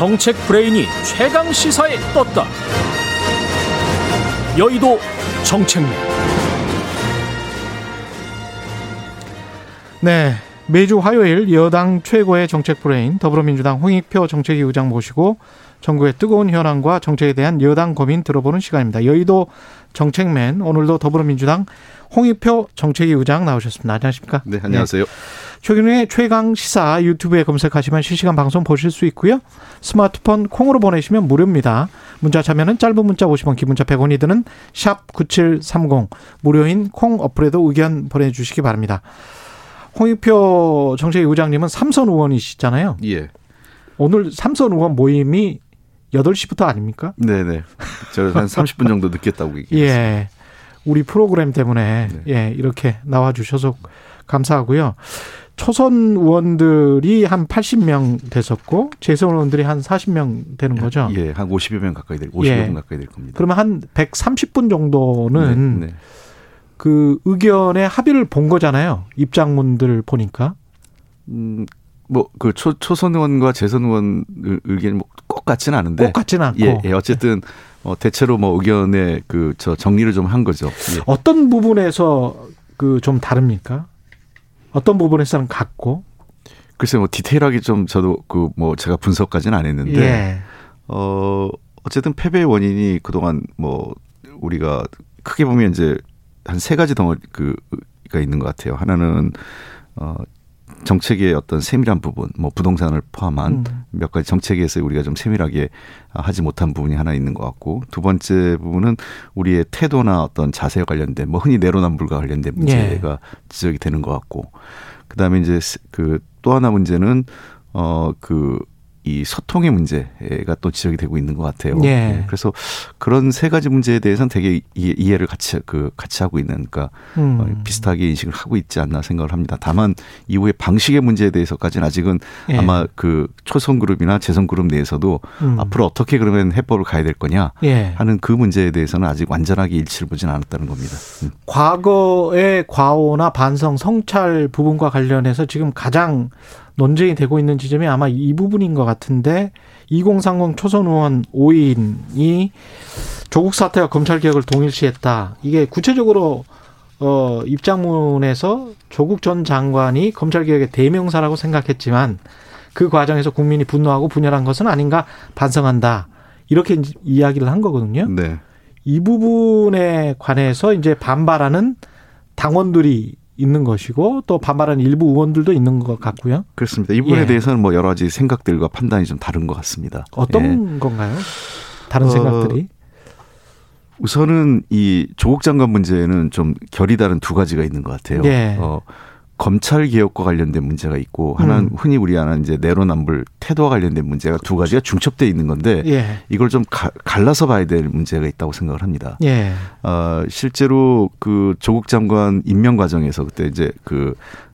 정책 브레인이 최강 시사에 떴다. 여의도 정책맨. 네. 매주 화요일 여당 최고의 정책 브레인 더불어민주당 홍익표 정책위 의장 모시고 전국의 뜨거운 현안과 정책에 대한 여당 고민 들어보는 시간입니다. 여의도 정책맨 오늘도 더불어민주당 홍익표 정책위 의장 나오셨습니다. 안녕하십니까? 네, 안녕하세요. 네. 최근에 최강 시사 유튜브에 검색하시면 실시간 방송 보실 수 있고요. 스마트폰 콩으로 보내시면 무료입니다. 문자 참여는 짧은 문자 50원, 긴 문자 100원이 드는 샵 9730 무료인 콩 어플에도 의견 보내 주시기 바랍니다. 홍익표 정책위 의장님은 삼선 의원이시잖아요. 예. 오늘 삼선 의원 모임이 8시부터 아닙니까? 네네. 저한 30분 정도 늦겠다고 얘기했어요. 예. 우리 프로그램 때문에 네. 예, 이렇게 나와 주셔서 감사하고요. 초선 의원들이 한 80명 됐었고 재선 의원들이 한 40명 되는 거죠. 예, 한 50여 명 가까이 될 50여 예. 명 가까이 될 겁니다. 그러면 한 130분 정도는 네, 네. 그 의견의 합의를 본 거잖아요. 입장문들 보니까. 음, 뭐그 초선 의원과 재선 의원 의견이 뭐꼭 같지는 않은데 꼭 같지는 않고 예, 예 어쨌든 어 대체로 뭐 의견의 그 저 정리를 좀 한 거죠. 예. 어떤 부분에서 그 좀 다릅니까? 어떤 부분에서는 같고 글쎄 뭐 디테일하게 좀 저도 그 뭐 제가 분석까지는 안 했는데 예. 어 어쨌든 패배의 원인이 그동안 뭐 우리가 크게 보면 이제 한 세 가지 덩어리 그가 있는 것 같아요. 하나는 어 정책의 어떤 세밀한 부분, 뭐 부동산을 포함한 음. 몇 가지 정책에서 우리가 좀 세밀하게 하지 못한 부분이 하나 있는 것 같고 두 번째 부분은 우리의 태도나 어떤 자세와 관련된 뭐 흔히 내로남불과 관련된 문제가 예. 지적이 되는 것 같고 그다음에 이제 그 또 하나 문제는 어그 이 소통의 문제가 또 지적이 되고 있는 것 같아요. 예. 네. 그래서 그런 세 가지 문제에 대해서는 되게 이해 를 같이 그 같이 하고 있는 그러니까 음. 어, 비슷하게 인식을 하고 있지 않나 생각을 합니다. 다만 이후에 방식의 문제에 대해서까지는 아직은 예. 아마 그 초선 그룹이나 재선 그룹 내에서도 음. 앞으로 어떻게 그러면 해법을 가야 될 거냐 예. 하는 그 문제에 대해서는 아직 완전하게 일치를 보진 않았다는 겁니다. 음. 과거의 과오나 반성 성찰 부분과 관련해서 지금 가장 논쟁이 되고 있는 지점이 아마 이 부분인 것 같은데 2030 초선 의원 5인이 조국 사태와 검찰 개혁을 동일시했다. 이게 구체적으로 어 입장문에서 조국 전 장관이 검찰 개혁의 대명사라고 생각했지만 그 과정에서 국민이 분노하고 분열한 것은 아닌가 반성한다. 이렇게 이야기를 한 거거든요. 네. 이 부분에 관해서 이제 반발하는 당원들이 있는 것이고 또 반발하는 일부 의원들도 있는 것 같고요. 그렇습니다. 이 부분에 예. 대해서는 뭐 여러 가지 생각들과 판단이 좀 다른 것 같습니다. 어떤 예. 건가요? 다른 어, 생각들이? 우선은 이 조국 장관 문제는 좀 결이 다른 두 가지가 있는 것 같아요. 예. 어, 검찰 개혁과 관련된 문제가 있고 하나는 음. 흔히 우리 하는 이제 내로남불 태도와 관련된 문제가 두 가지가 중첩돼 있는 건데 예. 이걸 좀 가, 갈라서 봐야 될 문제가 있다고 생각을 합니다. 예. 어, 실제로 그 조국 장관 임명 과정에서 그때 이제 그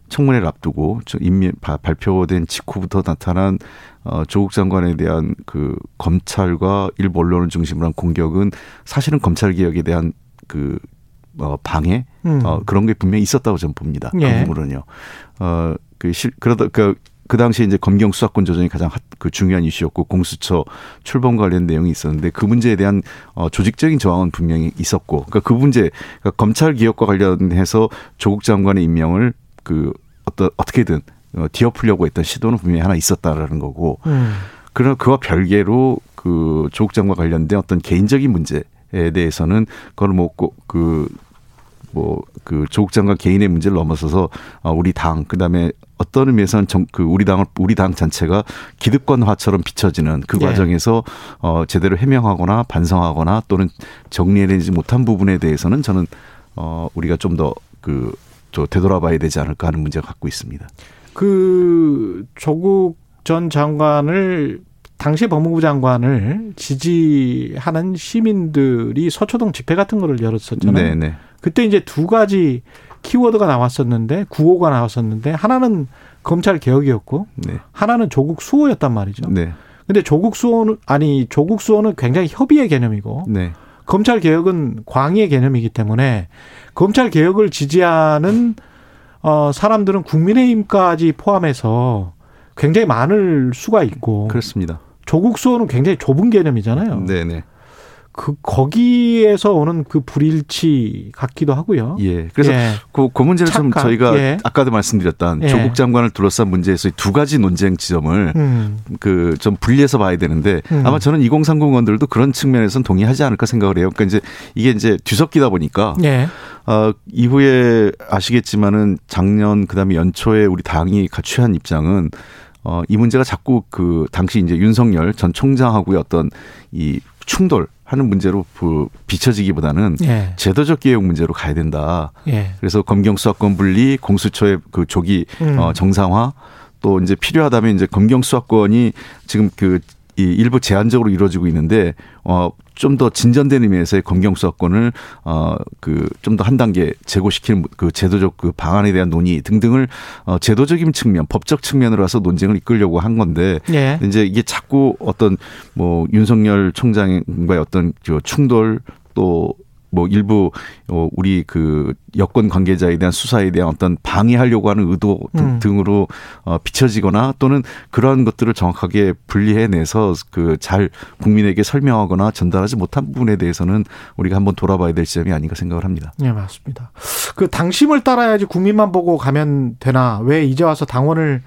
청문회를 앞두고 임명 발표된 직후부터 나타난 어, 조국 장관에 대한 그 검찰과 일부 언론을 중심으로 한 공격은 사실은 검찰 개혁에 대한 그 어, 방해 음. 어, 그런 게 분명히 있었다고 저는 봅니다. 그 예. 그 부분은요. 어, 그 실, 그러다 그, 그 당시에 이제 검경 수사권 조정이 가장 그 중요한 이슈였고 공수처 출범 관련 내용이 있었는데 그 문제에 대한 어 조직적인 저항은 분명히 있었고 그러니까 그 문제 그러니까 검찰 개혁과 관련해서 조국 장관의 임명을 그 어떤 어떻게든 어, 뒤엎으려고 했던 시도는 분명히 하나 있었다라는 거고 음. 그러나 그와 별개로 그 조국 장관 관련된 어떤 개인적인 문제 에 대해서는 그걸 뭐그 뭐 그 조국 장관 개인의 문제를 넘어서서 어, 우리 당 그다음에 어떤 의미에서는 정, 그 우리 당을 우리 당 전체가 기득권화처럼 비춰지는 그 예. 과정에서 어 제대로 해명하거나 반성하거나 또는 정리해내지 못한 부분에 대해서는 저는 어 우리가 좀더그저 되돌아봐야 되지 않을까 하는 문제가 갖고 있습니다. 그 조국 전 장관을 당시 법무부 장관을 지지하는 시민들이 서초동 집회 같은 거를 열었었잖아요. 네네. 네. 그때 이제 두 가지 키워드가 나왔었는데 구호가 나왔었는데 하나는 검찰 개혁이었고 네. 하나는 조국 수호였단 말이죠. 네. 근데 조국 수호는 아니 조국 수호는 굉장히 협의의 개념이고 네. 검찰 개혁은 광의의 개념이기 때문에 검찰 개혁을 지지하는 어 사람들은 국민의힘까지 포함해서 굉장히 많을 수가 있고 그렇습니다. 조국 수호는 굉장히 좁은 개념이잖아요. 네네. 그 거기에서 오는 그 불일치 같기도 하고요. 예. 그래서 예. 그, 그 문제를 착각. 좀 저희가 예. 아까도 말씀드렸던 예. 조국 장관을 둘러싼 문제에서 두 가지 논쟁 지점을 음. 그좀 분리해서 봐야 되는데 음. 아마 저는 2030 의원들도 그런 측면에서는 동의하지 않을까 생각을 해요. 그러니까 이제 이게 이제 뒤섞이다 보니까 예. 어, 이후에 아시겠지만은 작년 그다음에 연초에 우리 당이 취한 입장은 어, 이 문제가 자꾸 그 당시 이제 윤석열 전 총장하고의 어떤 이 충돌 하는 문제로 비춰지기보다는 예. 제도적 개혁 문제로 가야 된다. 예. 그래서 검경 수사권 분리, 공수처의 그 조기 음. 어, 정상화 또 이제 필요하다면 이제 검경 수사권이 지금 그 이 일부 제한적으로 이루어지고 있는데 어 좀 더 진전된 의미에서의 검경 수사권을 어그 좀 더 한 단계 제고시키는 그 제도적 그 방안에 대한 논의 등등을 어 제도적인 측면, 법적 측면으로 해서 논쟁을 이끌려고 한 건데 예. 이제 이게 자꾸 어떤 뭐 윤석열 총장과의 어떤 충돌 또 뭐 일부 어 우리 그 여권 관계자에 대한 수사에 대한 어떤 방해하려고 하는 의도 음. 등으로 어 비춰지거나 또는 그러한 것들을 정확하게 분리해내서 그 잘 국민에게 설명하거나 전달하지 못한 부분에 대해서는 우리가 한번 돌아봐야 될 지점이 아닌가 생각을 합니다. 네, 맞습니다. 그 당심을 따라야지 국민만 보고 가면 되나 왜 이제 와서 당원을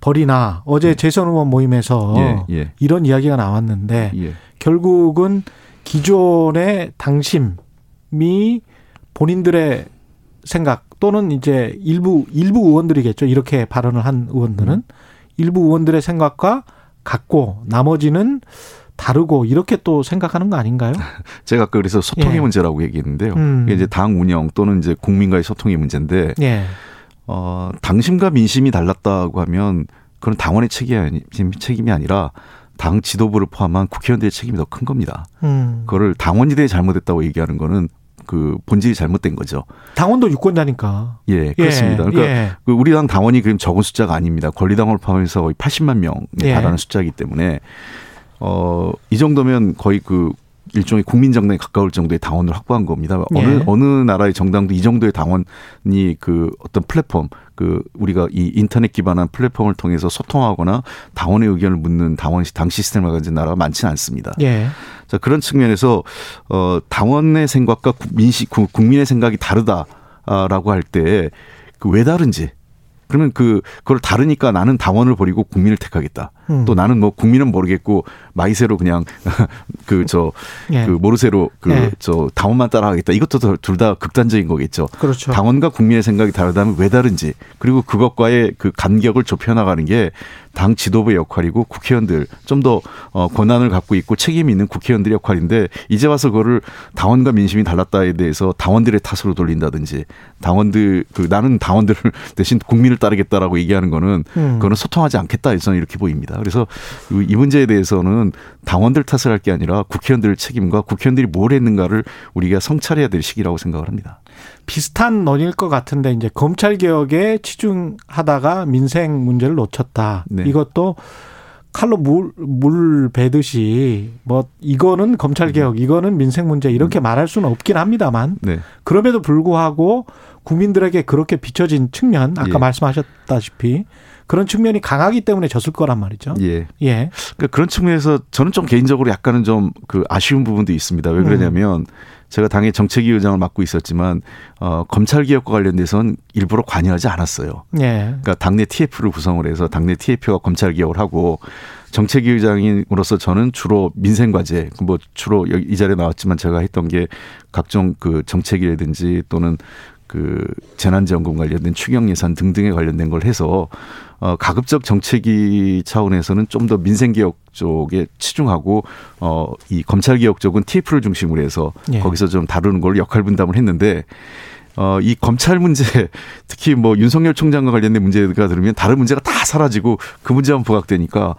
버리나 어제 음. 재선 의원 모임에서 예, 예. 이런 이야기가 나왔는데 예. 결국은 기존의 당심 미 본인들의 생각 또는 이제 일부 일부 의원들이겠죠. 이렇게 발언을 한 의원들은 음. 일부 의원들의 생각과 같고 나머지는 다르고 이렇게 또 생각하는 거 아닌가요? 제가 아까 그래서 소통의 예. 문제라고 얘기했는데요. 음. 이게 이제 당 운영 또는 이제 국민과의 소통의 문제인데 예. 어, 당심과 민심이 달랐다고 하면 그건 당원의 책임이, 책임이 아니라 당 지도부를 포함한 국회의원들의 책임이 더 큰 겁니다. 음. 그거를 당원이 대해 잘못했다고 얘기하는 거는 그 본질이 잘못된 거죠. 당원도 유권자니까. 예, 그렇습니다. 예, 그러니까 예. 그 우리 당 당원이 그럼 적은 숫자가 아닙니다. 권리당원을 포함해서 거의 80만 명에 예. 달하는 숫자이기 때문에 어, 이 정도면 거의 그 일종의 국민 정당에 가까울 정도의 당원을 확보한 겁니다. 어느 예. 어느 나라의 정당도 이 정도의 당원이 그 어떤 플랫폼 그 우리가 이 인터넷 기반한 플랫폼을 통해서 소통하거나 당원의 의견을 묻는 당원 당 시스템을 가진 나라가 많지는 않습니다. 예. 자 그런 측면에서 어 당원의 생각과 민시 국민의 생각이 다르다라고 할 때 그 왜 다른지 그러면 그 그걸 다르니까 나는 당원을 버리고 국민을 택하겠다. 음. 또 나는 뭐 국민은 모르겠고 마이세로 그냥 그 저그 예. 그 모르세로 그저 예. 당원만 따라가겠다. 이것도 둘 다 극단적인 거겠죠. 그렇죠. 당원과 국민의 생각이 다르다면 왜 다른지 그리고 그것과의 그 간격을 좁혀 나가는 게 당 지도부의 역할이고 국회의원들 좀더 어, 권한을 갖고 있고 책임이 있는 국회의원들의 역할인데 이제 와서 그거를 당원과 민심이 달랐다에 대해서 당원들의 탓으로 돌린다든지 당원들 그 나는 당원들을 대신 국민을 따르겠다라고 얘기하는 거는 음. 그거는 소통하지 않겠다 저는 이렇게 보입니다. 그래서 이 문제에 대해서는 당원들 탓을 할 게 아니라 국회의원들 책임과 국회의원들이 뭘 했는가를 우리가 성찰해야 될 시기라고 생각을 합니다. 비슷한 논의일 것 같은데 이제 검찰 개혁에 치중하다가 민생 문제를 놓쳤다. 네. 이것도 칼로 물, 물 베듯이 뭐 이거는 검찰 개혁, 음. 이거는 민생 문제 이렇게 음. 말할 수는 없긴 합니다만 네. 그럼에도 불구하고 국민들에게 그렇게 비춰진 측면 아까 예. 말씀하셨다시피 그런 측면이 강하기 때문에 졌을 거란 말이죠. 예. 예. 그러니까 그런 측면에서 저는 좀 개인적으로 약간은 좀 그 아쉬운 부분도 있습니다. 왜 그러냐면 음. 제가 당의 정책위 의장을 맡고 있었지만 어 검찰 개혁과 관련돼서는 일부러 관여하지 않았어요. 예. 그러니까 당내 TF를 구성을 해서 당내 TF와 검찰 개혁을 하고 정책위 의장으로서 저는 주로 민생 과제 뭐 주로 이 자리에 나왔지만 제가 했던 게 각종 그 정책이라든지 또는 그 재난지원금 관련된 추경 예산 등등에 관련된 걸 해서 어 가급적 정책위 차원에서는 좀 더 민생 개혁 쪽에 치중하고 어이 검찰 개혁 쪽은 TF를 중심으로 해서 예. 거기서 좀 다루는 걸 역할 분담을 했는데 어, 이 검찰 문제, 특히 뭐 윤석열 총장과 관련된 문제가 들으면 다른 문제가 다 사라지고 그 문제만 부각되니까,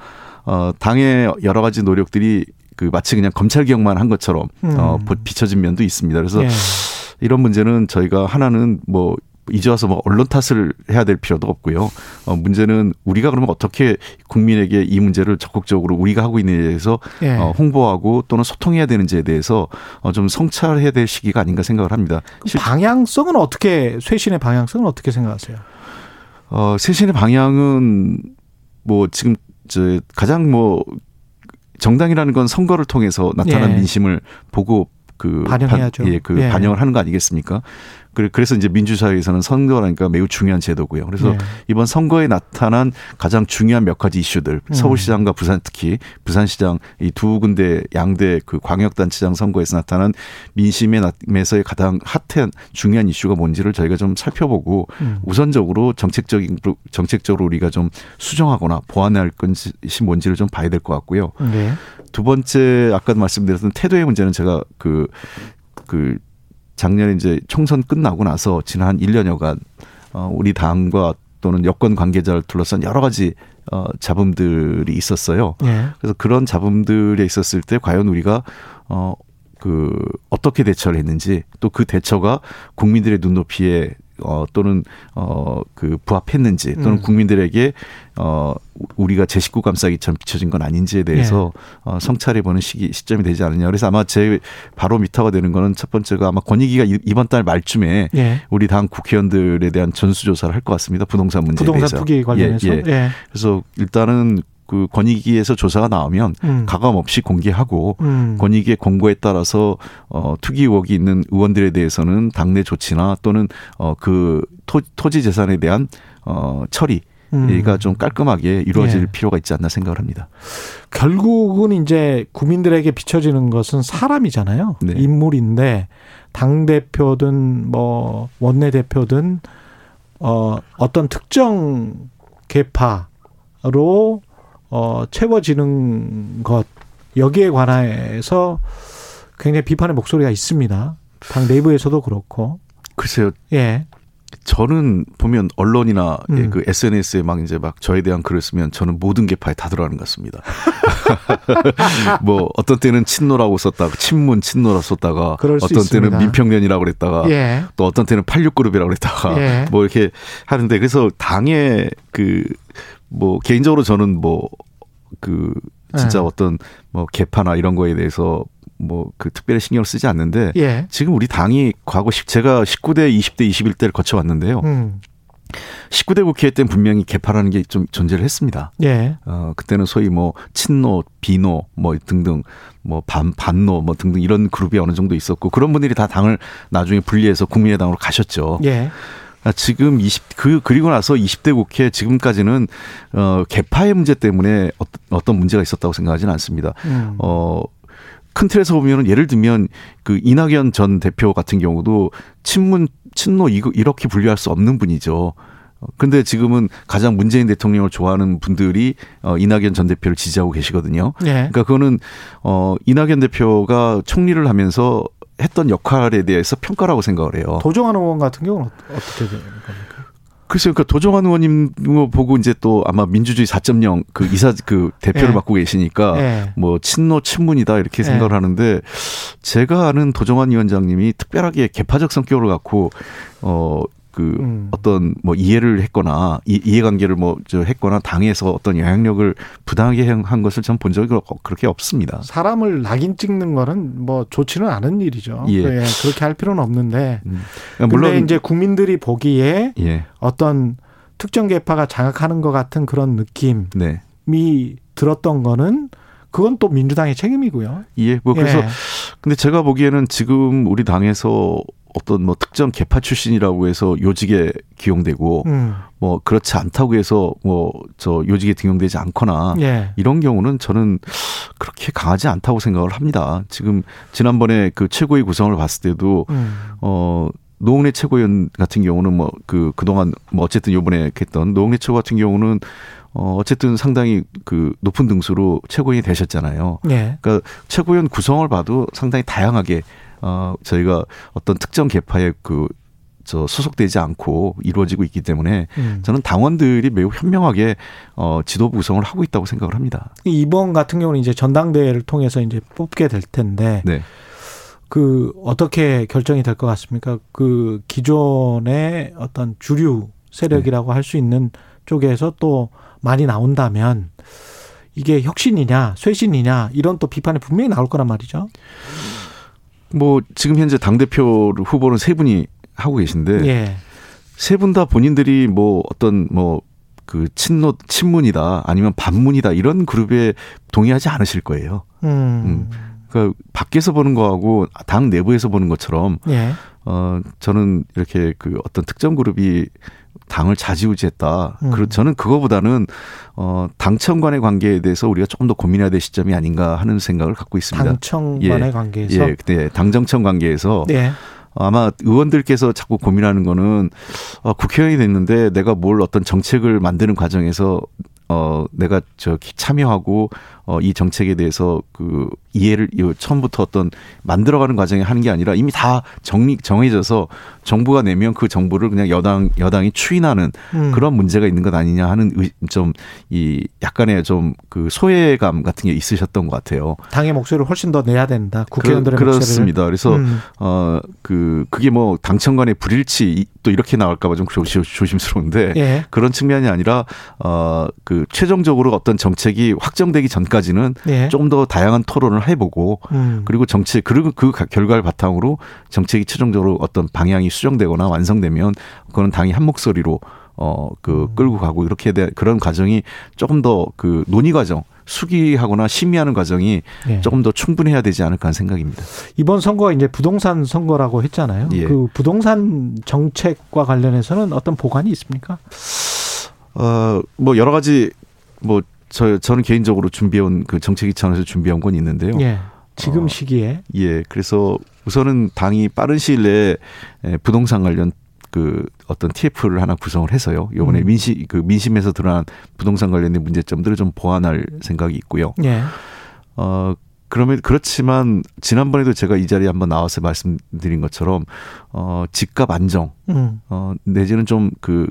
어, 당의 여러 가지 노력들이 그 마치 그냥 검찰 개혁만 한 것처럼, 음. 어, 비춰진 면도 있습니다. 그래서 예. 이런 문제는 저희가 하나는 뭐 이제 와서 뭐 언론 탓을 해야 될 필요도 없고요. 어, 문제는 우리가 그러면 어떻게 국민에게 이 문제를 적극적으로 우리가 하고 있는 데 대해서 예. 어, 홍보하고 또는 소통해야 되는지에 대해서 어, 좀 성찰해야 될 시기가 아닌가 생각을 합니다. 그 방향성은 어떻게 쇄신의 방향성은 어떻게 생각하세요? 어, 쇄신의 방향은 뭐 지금 저 가장 뭐 정당이라는 건 선거를 통해서 나타난 예. 민심을 보고 그 반영해야죠. 반, 예, 그 예. 반영을 하는 거 아니겠습니까? 그래서 이제 민주사회에서는 선거라니까 매우 중요한 제도고요. 그래서 네. 이번 선거에 나타난 가장 중요한 몇 가지 이슈들, 음. 서울시장과 부산 특히 부산시장 이 두 군데 양대 그 광역단체장 선거에서 나타난 민심에서의 가장 핫한 중요한 이슈가 뭔지를 저희가 좀 살펴보고 음. 우선적으로 정책적인 정책적으로 우리가 좀 수정하거나 보완할 것이 뭔지를 좀 봐야 될 것 같고요. 네. 두 번째 아까 말씀드렸던 태도의 문제는 제가 그그 그 작년에 이제 총선 끝나고 나서 지난 한 1년여간 어 우리 당과 또는 여권 관계자를 둘러싼 여러 가지 어 잡음들이 있었어요. 예. 그래서 그런 잡음들에 있었을 때 과연 우리가 어그 어떻게 대처를 했는지 또 그 대처가 국민들의 눈높이에 어 또는 어 그 부합했는지 또는 음. 국민들에게 어 우리가 제 식구 감싸기처럼 비춰진 건 아닌지에 대해서 예. 어 성찰해 보는 시기 시점이 되지 않느냐. 그래서 아마 제 바로 미터가 되는 거는 첫 번째가 아마 권익위가 이번 달 말쯤에 예. 우리 당 국회의원들에 대한 전수조사를 할 것 같습니다. 부동산 문제에 부동산 대해서. 투기 관련해서. 예, 예. 예. 그래서 일단은 그 권익위에서 조사가 나오면 음. 가감 없이 공개하고 음. 권익위의 공고에 따라서 어 투기 의혹이 있는 의원들에 대해서는 당내 조치나 또는 어그 토지 재산에 대한 어 처리 이가 음. 좀 깔끔하게 이루어질 예. 필요가 있지 않나 생각을 합니다. 결국은 이제 국민들에게 비춰지는 것은 사람이잖아요. 네. 인물인데 당 대표든 뭐 원내 대표든 어 어떤 특정 계파로 어, 채워지는 것 여기에 관해서 굉장히 비판의 목소리가 있습니다. 당 내부에서도 그렇고. 글쎄요. 예. 저는 보면 언론이나 음. 그 SNS에 막 이제 막 저에 대한 글을 쓰면 저는 모든 계파에 다 들어가는 것 같습니다. 뭐 어떤 때는 친노라고 썼다가 친문 친노라 썼다가 어떤 때는 민평년이라고 그랬다가 예. 또 어떤 때는 86그룹이라고 그랬다가 예. 뭐 이렇게 하는데 그래서 당의 그 뭐 개인적으로 저는 뭐 그 진짜 네. 어떤 뭐 개파나 이런 거에 대해서 뭐 그 특별히 신경을 쓰지 않는데 예. 지금 우리 당이 과거 제가 19대, 20대, 21대를 거쳐 왔는데요. 음. 19대 국회 때는 분명히 개파라는 게 좀 존재를 했습니다. 예. 어, 그때는 소위 뭐 친노, 비노 뭐 등등 뭐 반, 반노 뭐 등등 이런 그룹이 어느 정도 있었고 그런 분들이 다 당을 나중에 분리해서 국민의당으로 가셨죠. 예. 아, 지금 20, 그, 그리고 나서 20대 국회 지금까지는, 어, 개파의 문제 때문에 어떤 문제가 있었다고 생각하지는 않습니다. 음. 어, 큰 틀에서 보면은 예를 들면 그 이낙연 전 대표 같은 경우도 친문, 친노 이렇게 분류할 수 없는 분이죠. 근데 지금은 가장 문재인 대통령을 좋아하는 분들이 어 이낙연 전 대표를 지지하고 계시거든요. 네. 그러니까 그거는 어 이낙연 대표가 총리를 하면서 했던 역할에 대해서 평가라고 생각을 해요. 도정환 의원 같은 경우는 어떻게 되는 겁니까? 글쎄요, 그러니까 도정환 의원님 보고 이제 또 아마 민주주의 4.0그 이사 그 대표를 네. 맡고 계시니까 네. 뭐 친노 친문이다 이렇게 생각을 네. 하는데 제가 아는 도정환 위원장님이 특별하게 개파적 성격을 갖고 어 그 음. 어떤 뭐 이해를 했거나 이, 이해관계를 뭐 저 했거나 당에서 어떤 영향력을 부당하게 한 것을 전 본 적이 그렇게 없습니다. 사람을 낙인 찍는 거는 뭐 좋지는 않은 일이죠. 예. 예 그렇게 할 필요는 없는데 음. 그러니까 물론 이제 국민들이 보기에 예. 어떤 특정 계파가 장악하는 것 같은 그런 느낌이 네. 들었던 거는 그건 또 민주당의 책임이고요. 예, 뭐 그래서 예. 근데 제가 보기에는 지금 우리 당에서 어떤 뭐 특정 개파 출신이라고 해서 요직에 기용되고 음. 뭐 그렇지 않다고 해서 뭐 저 요직에 등용되지 않거나 예. 이런 경우는 저는 그렇게 강하지 않다고 생각을 합니다. 지금 지난번에 그 최고위 구성을 봤을 때도 음. 어 노웅래 최고위원 같은 경우는 뭐 그 그동안 뭐 어쨌든 요번에 했던 노웅래 최고 같은 경우는 어 어쨌든 상당히 그 높은 등수로 최고위원이 되셨잖아요. 예. 그러니까 최고위원 구성을 봐도 상당히 다양하게 어, 저희가 어떤 특정 계파에 그, 저 소속되지 않고 이루어지고 있기 때문에 음. 저는 당원들이 매우 현명하게 어, 지도부 구성을 하고 있다고 생각을 합니다. 이번 같은 경우는 이제 전당대회를 통해서 이제 뽑게 될 텐데 네. 그 어떻게 결정이 될 것 같습니까? 그 기존의 어떤 주류 세력이라고 네. 할수 있는 쪽에서 또 많이 나온다면 이게 혁신이냐 쇄신이냐 이런 또 비판이 분명히 나올 거란 말이죠. 뭐 지금 현재 당 대표 후보는 세 분이 하고 계신데 예. 세분 다 본인들이 뭐 어떤 뭐 그 친노 친문이다 아니면 반문이다 이런 그룹에 동의하지 않으실 거예요. 음. 음. 그러니까 밖에서 보는 거하고 당 내부에서 보는 것처럼 예. 어 저는 이렇게 그 어떤 특정 그룹이 당을 좌지우지했다. 음. 그리고 저는 그거보다는 어 당청 간의 관계에 대해서 우리가 조금 더 고민해야 될 시점이 아닌가 하는 생각을 갖고 있습니다. 당청 간의 예. 관계에서 예, 네, 당정청 관계에서 네. 아마 의원들께서 자꾸 고민하는 거는 어, 국회의원이 됐는데 내가 뭘 어떤 정책을 만드는 과정에서 어 내가 저 참여하고 어, 이 정책에 대해서 그 이해를 처음부터 어떤 만들어가는 과정에 하는 게 아니라 이미 다 정리 정해져서 정부가 내면 그 정부를 그냥 여당 여당이 추인하는 음. 그런 문제가 있는 것 아니냐 하는 좀 이 약간의 좀 그 소외감 같은 게 있으셨던 것 같아요. 당의 목소리를 훨씬 더 내야 된다. 국회의원들의 그, 그렇습니다. 그래서 음. 어그 그게 뭐 당청 간의 불일치 또 이렇게 나올까봐 좀 조심스러운데 예. 그런 측면이 아니라 어그 최종적으로 어떤 정책이 확정되기 전까지 때까지는 네. 조금 더 다양한 토론을 해보고 음. 그리고 정책 그리고 그 결과를 바탕으로 정책이 최종적으로 어떤 방향이 수정되거나 완성되면 그거는 당이 한 목소리로 어그 음. 끌고 가고 이렇게 된 그런 과정이 조금 더 그 논의 과정 수기하거나 심의하는 과정이 예. 조금 더 충분해야 되지 않을까 하는 생각입니다. 이번 선거가 이제 부동산 선거라고 했잖아요. 예. 그 부동산 정책과 관련해서는 어떤 보관이 있습니까? 어, 뭐 여러 가지 뭐 저, 저는 개인적으로 준비해온 그 정책위 차원에서 준비한 건 있는데요. 예. 지금 어, 시기에. 예. 그래서 우선은 당이 빠른 시일 내에 부동산 관련 그 어떤 TF를 하나 구성을 해서요. 요번에 음. 민심 그 민심에서 드러난 부동산 관련된 문제점들을 좀 보완할 생각이 있고요. 예. 어 그러면 그렇지만 지난번에도 제가 이 자리에 한번 나와서 말씀드린 것처럼 어 집값 안정 음. 어 내지는 좀 그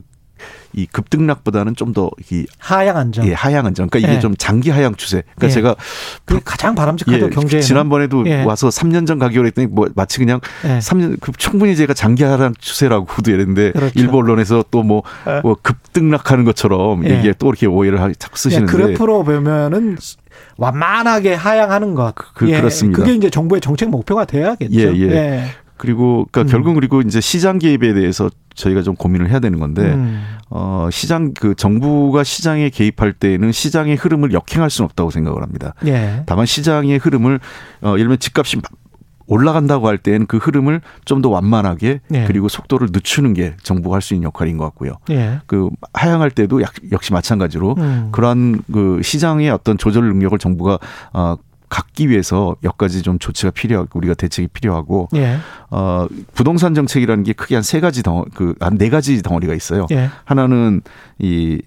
이 급등락보다는 좀 더 이 하향 안정. 예, 하향 안정. 그러니까 이게 예. 좀 장기 하향 추세. 그러니까 예. 제가 그 가장 바람직하죠 예, 경제. 지난번에도 예. 와서 3년 전 가기로 했더니 뭐 마치 그냥 예. 3년 그 충분히 제가 장기 하향 추세라고도 이랬는데 그렇죠. 일부 언론에서 또뭐 예. 뭐 급등락하는 것처럼 예. 이게 또 이렇게 오해를 하, 자꾸 쓰시는데 그래프로 보면은 완만하게 하향하는 것. 그, 그 그렇습니다. 그게 이제 정부의 정책 목표가 돼야겠죠. 예, 예. 그리고 그러니까 음. 결국 그리고 이제 시장 개입에 대해서 저희가 좀 고민을 해야 되는 건데 음. 어 시장 그 정부가 시장에 개입할 때에는 시장의 흐름을 역행할 수는 없다고 생각을 합니다. 예. 다만 시장의 흐름을 어 예를 들면 집값이 올라간다고 할 때는 그 흐름을 좀 더 완만하게 예. 그리고 속도를 늦추는 게 정부가 할 수 있는 역할인 것 같고요. 예. 그 하향할 때도 역시 마찬가지로 음. 그러한 그 시장의 어떤 조절 능력을 정부가 어 갖기 위해서 몇 가지 좀 조치가 필요하고 우리가 대책이 필요하고 예. 어 부동산 정책이라는 게 크게 한 세 가지 덩어 그한 네 가지 덩어리가 있어요. 예. 하나는 이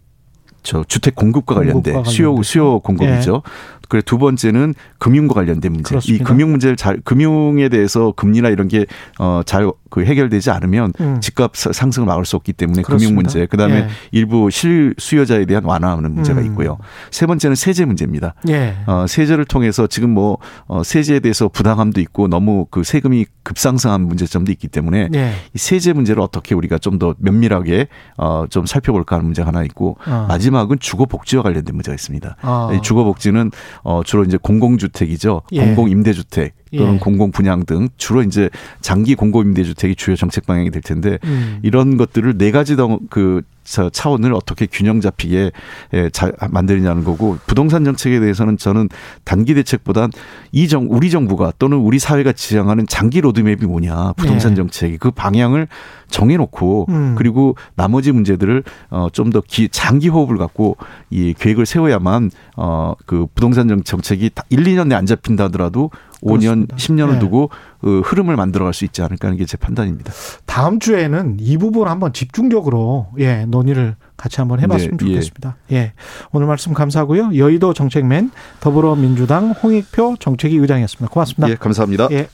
저 주택 공급과 관련된 수요 수요 공급이죠. 예. 그래 두 번째는 금융과 관련된 문제. 그렇습니다. 이 금융 문제를 잘 금융에 대해서 금리나 이런 게어잘 그 해결되지 않으면 음. 집값 상승을 막을 수 없기 때문에 그렇습니다. 금융 문제. 그다음에 예. 일부 실수요자에 대한 완화하는 문제가 음. 있고요. 세 번째는 세제 문제입니다. 예. 어 세제를 통해서 지금 뭐 어, 세제에 대해서 부당함도 있고 너무 그 세금이 급상승한 문제점도 있기 때문에 예. 이 세제 문제를 어떻게 우리가 좀 더 면밀하게 어 좀 살펴볼까 하는 문제가 하나 있고 어. 마지막은 주거 복지와 관련된 문제가 있습니다. 어. 주거 복지는 어 주로 이제 공공주택이죠. 예. 공공 임대주택 또는 예. 공공 분양 등 주로 이제 장기 공공 임대 주택이 주요 정책 방향이 될 텐데 음. 이런 것들을 네 가지 그 차원을 어떻게 균형 잡히게 예, 잘 만들냐는 거고 부동산 정책에 대해서는 저는 단기 대책보단 이 정 우리 정부가 또는 우리 사회가 지향하는 장기 로드맵이 뭐냐 부동산 네. 정책이 그 방향을 정해놓고 음. 그리고 나머지 문제들을 어좀 더 장기 호흡을 갖고 이 계획을 세워야만 어그 부동산 정책이 1, 2년 내에 안 잡힌다 하더라도 5년, 10년을 네. 두고 그 흐름을 만들어갈 수 있지 않을까 하는 게 제 판단입니다. 다음 주에는 이 부분 한번 집중적으로 예 논의를 같이 한번 해봤으면 네, 예. 좋겠습니다. 예. 예. 오늘 말씀 감사하고요. 여의도 정책맨 더불어민주당 홍익표 정책위 의장이었습니다. 고맙습니다. 예, 감사합니다. 예.